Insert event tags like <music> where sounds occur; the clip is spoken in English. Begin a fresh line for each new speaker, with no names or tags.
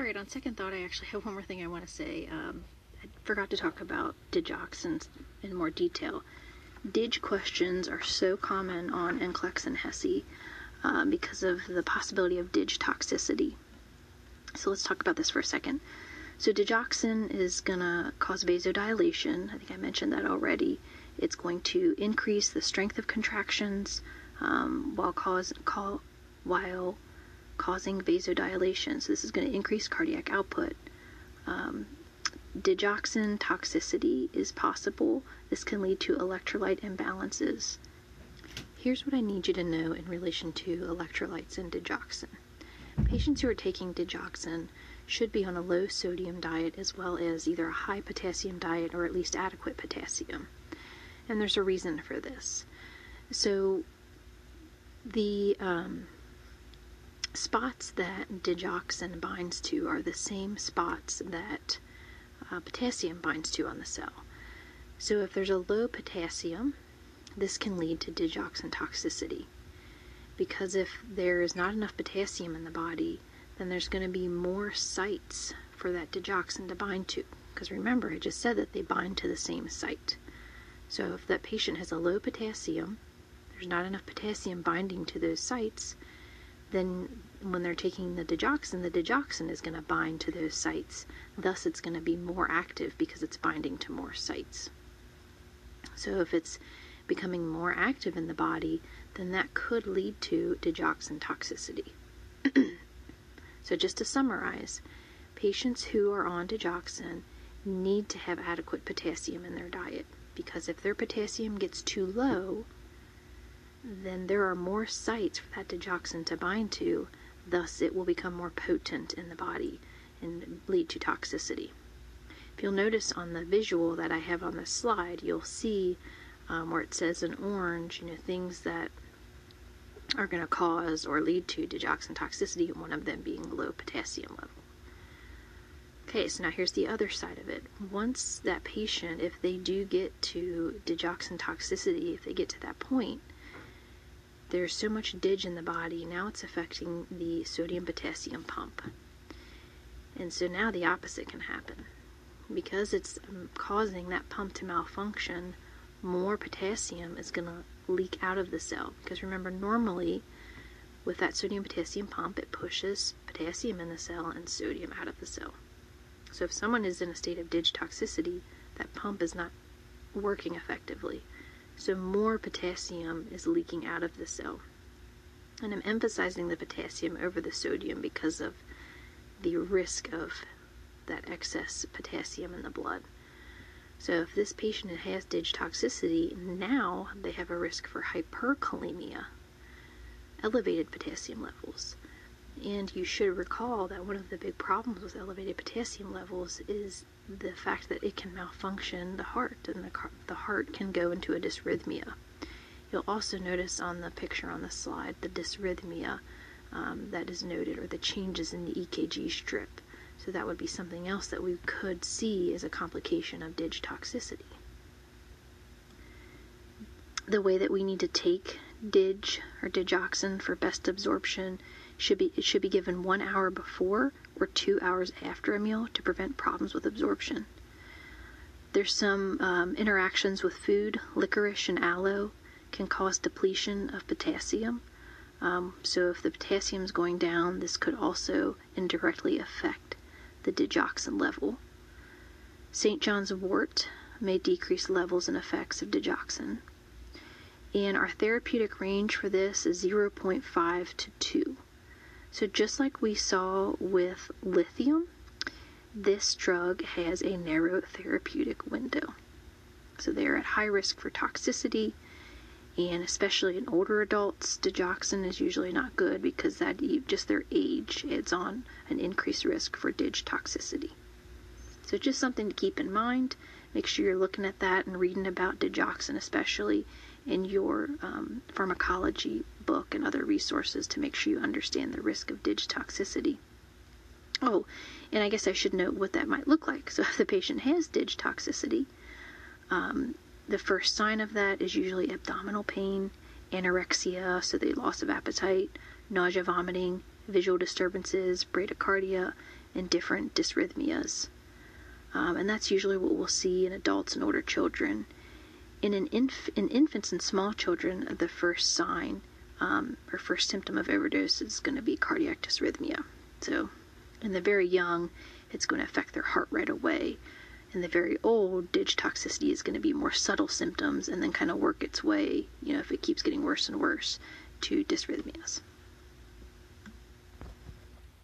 All right, on second thought, I actually have one more thing I want to say. Um, I forgot to talk about digoxin in more detail. Dig questions are so common on NCLEX and HESI um, because of the possibility of dig toxicity. So let's talk about this for a second. So digoxin is going to cause vasodilation. I think I mentioned that already. It's going to increase the strength of contractions um, while cause call, while causing vasodilation. So this is going to increase cardiac output. Um, digoxin toxicity is possible. This can lead to electrolyte imbalances. Here's what I need you to know in relation to electrolytes and digoxin. Patients who are taking digoxin should be on a low sodium diet as well as either a high potassium diet or at least adequate potassium. And there's a reason for this. So, the um, spots that digoxin binds to are the same spots that uh, potassium binds to on the cell. So, if there's a low potassium, this can lead to digoxin toxicity. Because if there is not enough potassium in the body, then there's going to be more sites for that digoxin to bind to. Because remember, I just said that they bind to the same site. So if that patient has a low potassium, there's not enough potassium binding to those sites, then when they're taking the digoxin, the digoxin is going to bind to those sites. Thus, it's going to be more active because it's binding to more sites. So if it's becoming more active in the body, then that could lead to digoxin toxicity. <clears throat> so, just to summarize, patients who are on digoxin need to have adequate potassium in their diet because if their potassium gets too low, then there are more sites for that digoxin to bind to, thus, it will become more potent in the body and lead to toxicity. If you'll notice on the visual that I have on the slide, you'll see um, where it says in orange, you know, things that are going to cause or lead to digoxin toxicity, and one of them being low potassium level. Okay, so now here's the other side of it. Once that patient, if they do get to digoxin toxicity, if they get to that point, there's so much dig in the body, now it's affecting the sodium potassium pump. And so now the opposite can happen. Because it's um, causing that pump to malfunction, more potassium is going to leak out of the cell. Because remember, normally with that sodium potassium pump, it pushes potassium in the cell and sodium out of the cell. So if someone is in a state of dig toxicity, that pump is not working effectively. So more potassium is leaking out of the cell. And I'm emphasizing the potassium over the sodium because of the risk of that excess potassium in the blood. So if this patient has digitoxicity, now they have a risk for hyperkalemia, elevated potassium levels. And you should recall that one of the big problems with elevated potassium levels is the fact that it can malfunction the heart, and the, the heart can go into a dysrhythmia. You'll also notice on the picture on the slide the dysrhythmia um, that is noted, or the changes in the EKG strip. So that would be something else that we could see as a complication of digitoxicity. The way that we need to take dig or digoxin for best absorption should be it should be given one hour before or two hours after a meal to prevent problems with absorption. There's some um, interactions with food, licorice and aloe can cause depletion of potassium. Um, so if the potassium is going down, this could also indirectly affect the digoxin level. St. John's wort may decrease levels and effects of digoxin. And our therapeutic range for this is 0.5 to 2. So, just like we saw with lithium, this drug has a narrow therapeutic window. So, they're at high risk for toxicity, and especially in older adults, digoxin is usually not good because that just their age adds on an increased risk for dig toxicity. So just something to keep in mind. Make sure you're looking at that and reading about digoxin, especially in your um, pharmacology book and other resources to make sure you understand the risk of dig toxicity. Oh, and I guess I should note what that might look like. So <laughs> if the patient has dig toxicity, um, the first sign of that is usually abdominal pain, anorexia, so the loss of appetite, nausea, vomiting, visual disturbances, bradycardia, and different dysrhythmias. Um, and that's usually what we'll see in adults and older children. In an inf- in infants and small children, the first sign um, or first symptom of overdose is going to be cardiac dysrhythmia. So, in the very young, it's going to affect their heart right away. In the very old, digitoxicity is going to be more subtle symptoms and then kind of work its way, you know, if it keeps getting worse and worse, to dysrhythmias.